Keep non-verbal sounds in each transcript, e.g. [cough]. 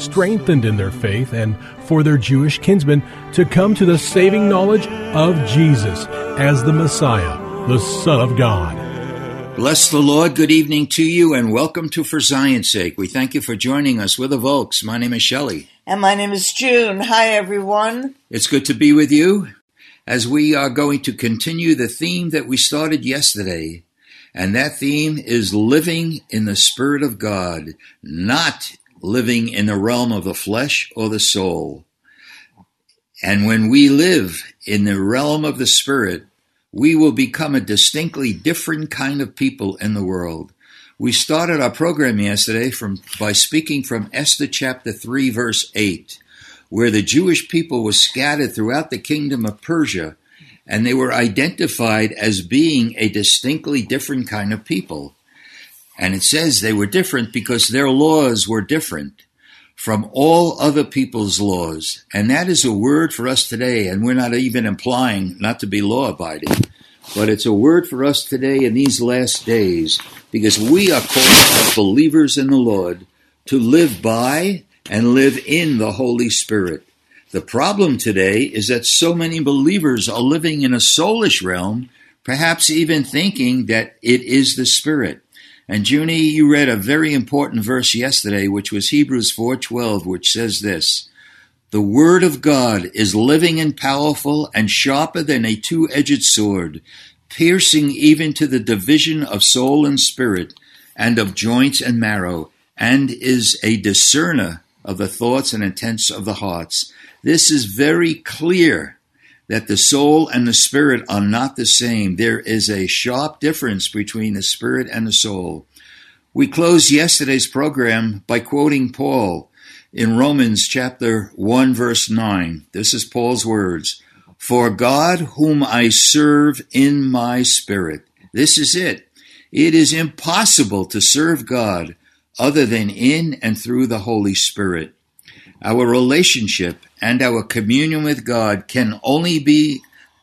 strengthened in their faith and for their Jewish kinsmen to come to the saving knowledge of Jesus as the Messiah, the Son of God. Bless the Lord. Good evening to you and welcome to For Zion's Sake. We thank you for joining us. We're the Volks. My name is Shelley. And my name is June. Hi, everyone. It's good to be with you as we are going to continue the theme that we started yesterday. And that theme is living in the Spirit of God, not living in the realm of the flesh or the soul. And when we live in the realm of the Spirit, we will become a distinctly different kind of people in the world. We started our program yesterday from by speaking from Esther chapter 3 verse 8, where the Jewish people were scattered throughout the kingdom of Persia and they were identified as being a distinctly different kind of people. And it says they were different because their laws were different from all other people's laws. And that is a word for us today. And we're not even implying not to be law abiding, but it's a word for us today in these last days because we are called as believers in the Lord to live by and live in the Holy Spirit. The problem today is that so many believers are living in a soulish realm, perhaps even thinking that it is the Spirit. And Junie, you read a very important verse yesterday, which was Hebrews 4:12, which says this: "The word of God is living and powerful and sharper than a two-edged sword, piercing even to the division of soul and spirit, and of joints and marrow, and is a discerner of the thoughts and intents of the hearts." This is very clear that the soul and the spirit are not the same. There is a sharp difference between the spirit and the soul. We closed yesterday's program by quoting Paul in Romans chapter 1 verse 9. This is Paul's words. For God whom I serve in my spirit. This is it. It is impossible to serve God other than in and through the Holy Spirit. Our relationship and our communion with God can only be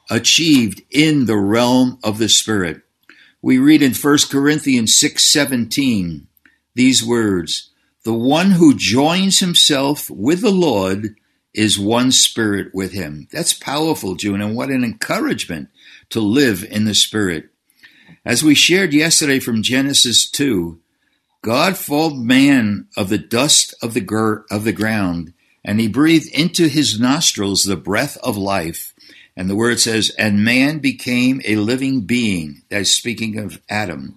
achieved in the realm of the Spirit. We read in 1 Corinthians 6:17 these words, "The one who joins himself with the Lord is one spirit with him." That's powerful, June, and what an encouragement to live in the Spirit. As we shared yesterday from Genesis 2, God formed man of the dust of the, of the ground, and he breathed into his nostrils the breath of life. And the word says, and man became a living being. That's speaking of Adam.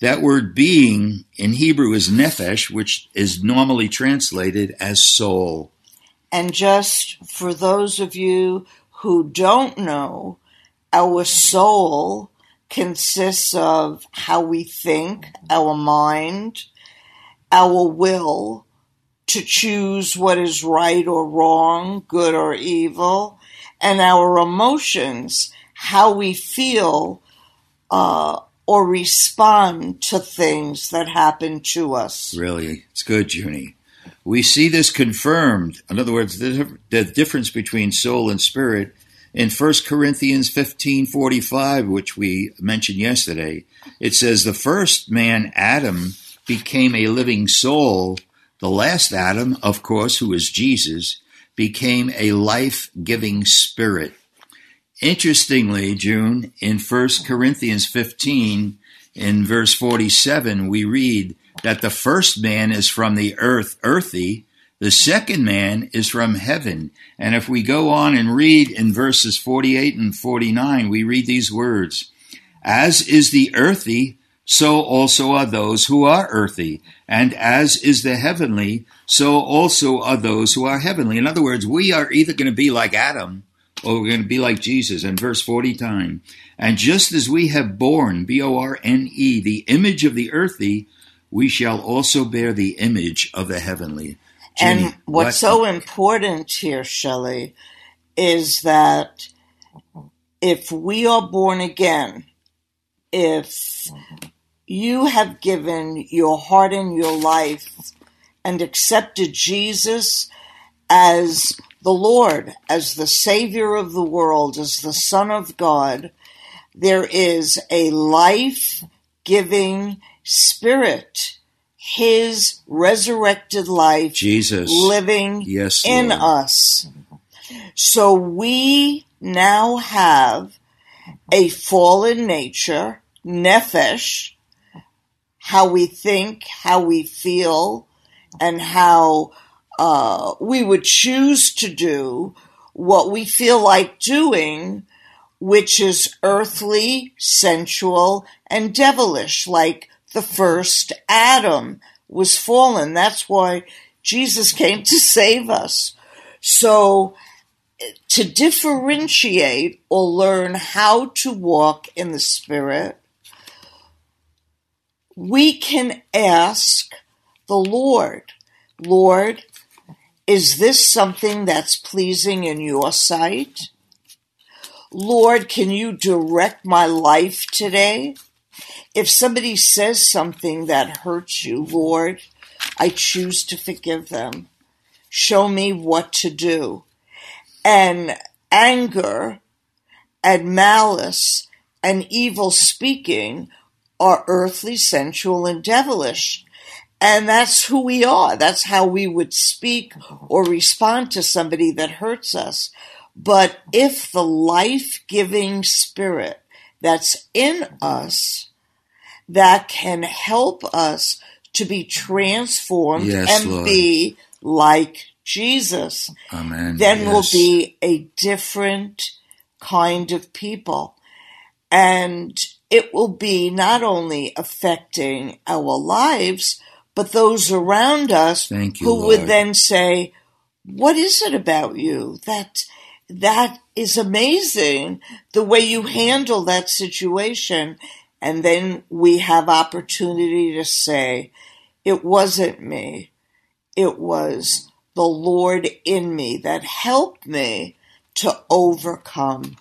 That word being in Hebrew is nephesh, which is normally translated as soul. And just for those of you who don't know, our soul consists of how we think, our mind, our will to choose what is right or wrong, good or evil, and our emotions, how we feel uh, or respond to things that happen to us. Really, it's good, Junie. We see this confirmed. In other words, the, the difference between soul and spirit in 1 Corinthians 15:45, which we mentioned yesterday. It says the first man Adam became a living soul. The last Adam, of course, who is Jesus, became a life-giving spirit. Interestingly, June, in 1 Corinthians 15, in verse 47, we read that the first man is from the earth, earthy, the second man is from heaven. And if we go on and read in verses 48 and 49, we read these words As is the earthy, so also are those who are earthy. And as is the heavenly, so also are those who are heavenly. In other words, we are either going to be like Adam or we're going to be like Jesus. In verse 40 time. And just as we have borne, B O R N E, the image of the earthy, we shall also bear the image of the heavenly. Jenny, and what's what- so important here, Shelley, is that if we are born again, if you have given your heart and your life and accepted Jesus as the Lord, as the Savior of the world, as the Son of God, there is a life giving spirit, His resurrected life Jesus. living Yes, in Lord. us. So we now have a fallen nature, nephesh, how we think, how we feel, and how uh, we would choose to do what we feel like doing, which is earthly, sensual, and devilish, like the first Adam was fallen. That's why Jesus came to save us. So, to differentiate or learn how to walk in the Spirit, we can ask the Lord, Lord, is this something that's pleasing in your sight? Lord, can you direct my life today? If somebody says something that hurts you, Lord, I choose to forgive them. Show me what to do. And anger and malice and evil speaking are earthly, sensual, and devilish. And that's who we are. That's how we would speak or respond to somebody that hurts us. But if the life giving spirit that's in us that can help us to be transformed Yes, and Lord. be like Jesus, Amen. then we'll be a different kind of people. And it will be not only affecting our lives, but those around us you, who Lord. would then say, what is it about you that that is amazing the way you handle that situation and then we have opportunity to say it wasn't me it was the lord in me that helped me to overcome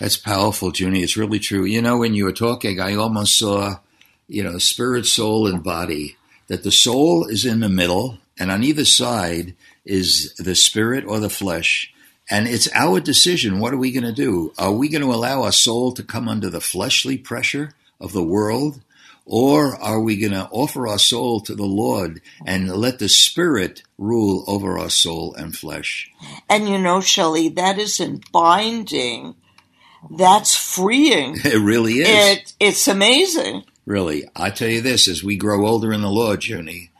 That's powerful, Junie. It's really true. You know, when you were talking, I almost saw, you know, spirit, soul, and body. That the soul is in the middle, and on either side is the spirit or the flesh. And it's our decision. What are we going to do? Are we going to allow our soul to come under the fleshly pressure of the world? Or are we going to offer our soul to the Lord and let the Spirit rule over our soul and flesh? and you know shelley that isn't binding that's freeing [laughs] It really is. it it's amazing Really, I tell you this: as we grow older in the Lord, Junie,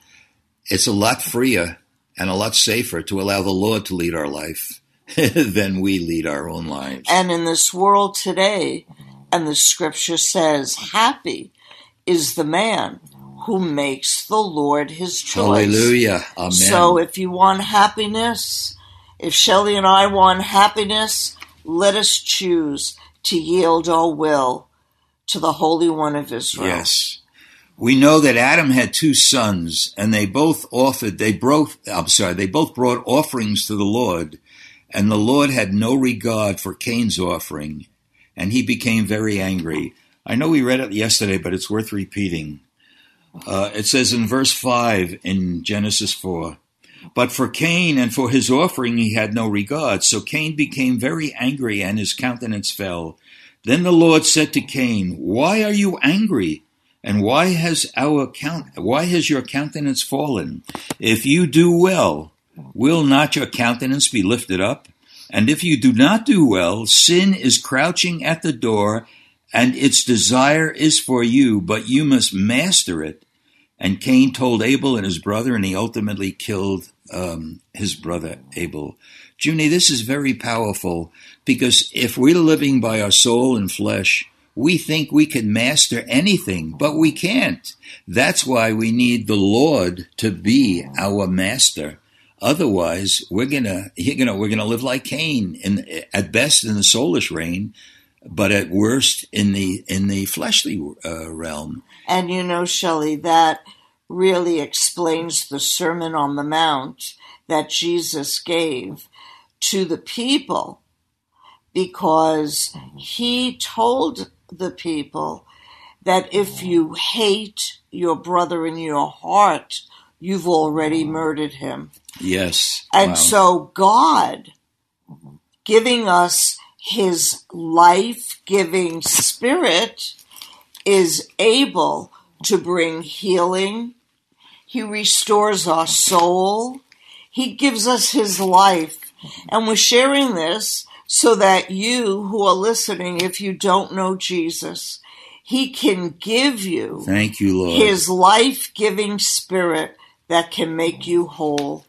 it's a lot freer and a lot safer to allow the Lord to lead our life [laughs] than we lead our own lives. And in this world today, and the scripture says, happy is the man who makes the Lord his choice. Hallelujah, Amen. So if you want happiness, if Shelley and I want happiness, let us choose to yield our will to the Holy One of Israel. yes, we know that Adam had two sons, and they both offered. They both, I'm sorry, they both brought offerings to the Lord, and the Lord had no regard for Cain's offering, and he became very angry. I know we read it yesterday, but it's worth repeating. Uh, it says in verse 5 in Genesis 4 But for Cain and for his offering he had no regard. So Cain became very angry and his countenance fell. Then the Lord said to Cain, Why are you angry? And why has our count, why has your countenance fallen? If you do well, will not your countenance be lifted up? And if you do not do well, sin is crouching at the door, and its desire is for you, but you must master it. And Cain told Abel and his brother, and he ultimately killed um, his brother Abel. Junie, this is very powerful because if we're living by our soul and flesh, we think we can master anything, but we can't. That's why we need the Lord to be our master. Otherwise, we're gonna, you know, we're gonna live like Cain, in, at best in the soulish reign, but at worst in the in the fleshly uh, realm. And you know, Shelley, that really explains the Sermon on the Mount that Jesus gave to the people because he told the people that if you hate your brother in your heart, you've already murdered him. Yes. And Wow. so God giving us his life giving spirit is able to bring healing. He restores our soul. He gives us his life. And we're sharing this so that you who are listening, if you don't know Jesus, he can give you Thank you, Lord. his life giving spirit that can make you whole.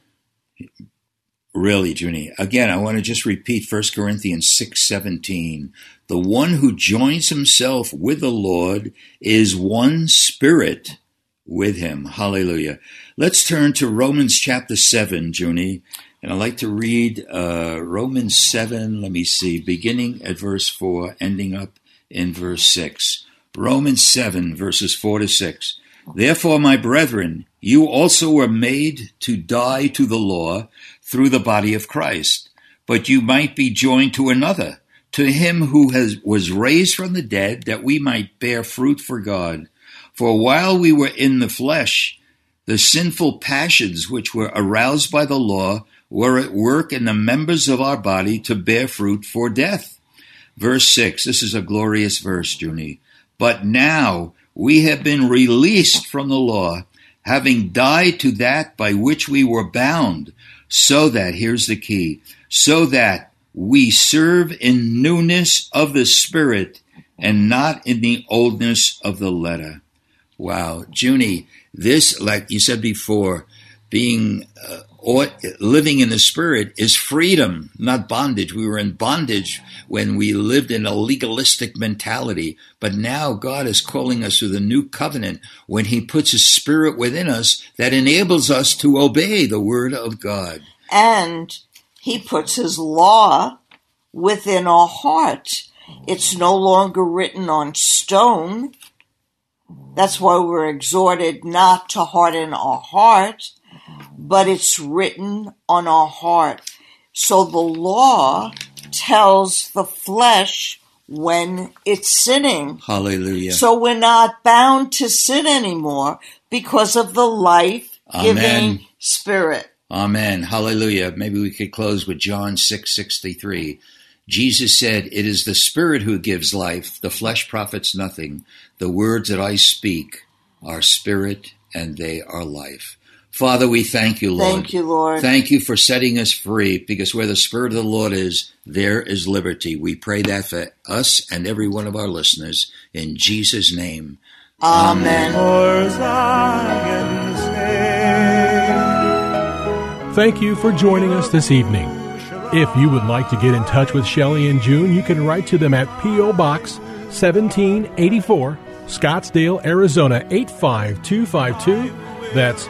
Really, Junie. Again, I want to just repeat 1 Corinthians 6:17. The one who joins himself with the Lord is one spirit with him. Hallelujah. Let's turn to Romans chapter 7, Junie. And I'd like to read uh, Romans 7, let me see, beginning at verse 4, ending up in verse 6. Romans 7, verses 4 to 6. Therefore, my brethren, you also were made to die to the law through the body of Christ, but you might be joined to another, to him who has, was raised from the dead, that we might bear fruit for God. For while we were in the flesh, the sinful passions which were aroused by the law were at work in the members of our body to bear fruit for death. Verse 6, this is a glorious verse, Junie. But now we have been released from the law, having died to that by which we were bound, so that, here's the key, so that we serve in newness of the Spirit and not in the oldness of the letter. Wow, Junie, this, like you said before, being uh, living in the Spirit is freedom, not bondage. We were in bondage when we lived in a legalistic mentality, but now God is calling us to the new covenant when He puts His Spirit within us that enables us to obey the Word of God. And he puts his law within our heart. It's no longer written on stone. That's why we're exhorted not to harden our heart, but it's written on our heart. So the law tells the flesh when it's sinning. Hallelujah. So we're not bound to sin anymore because of the life giving spirit. Amen. Hallelujah. Maybe we could close with John 6:63. Jesus said, "It is the spirit who gives life; the flesh profits nothing. The words that I speak are spirit and they are life." Father, we thank you, Lord. Thank you, Lord. Thank you for setting us free because where the spirit of the Lord is, there is liberty. We pray that for us and every one of our listeners in Jesus name. Amen. For Thank you for joining us this evening. If you would like to get in touch with Shelley and June, you can write to them at P.O. Box 1784, Scottsdale, Arizona 85252. That's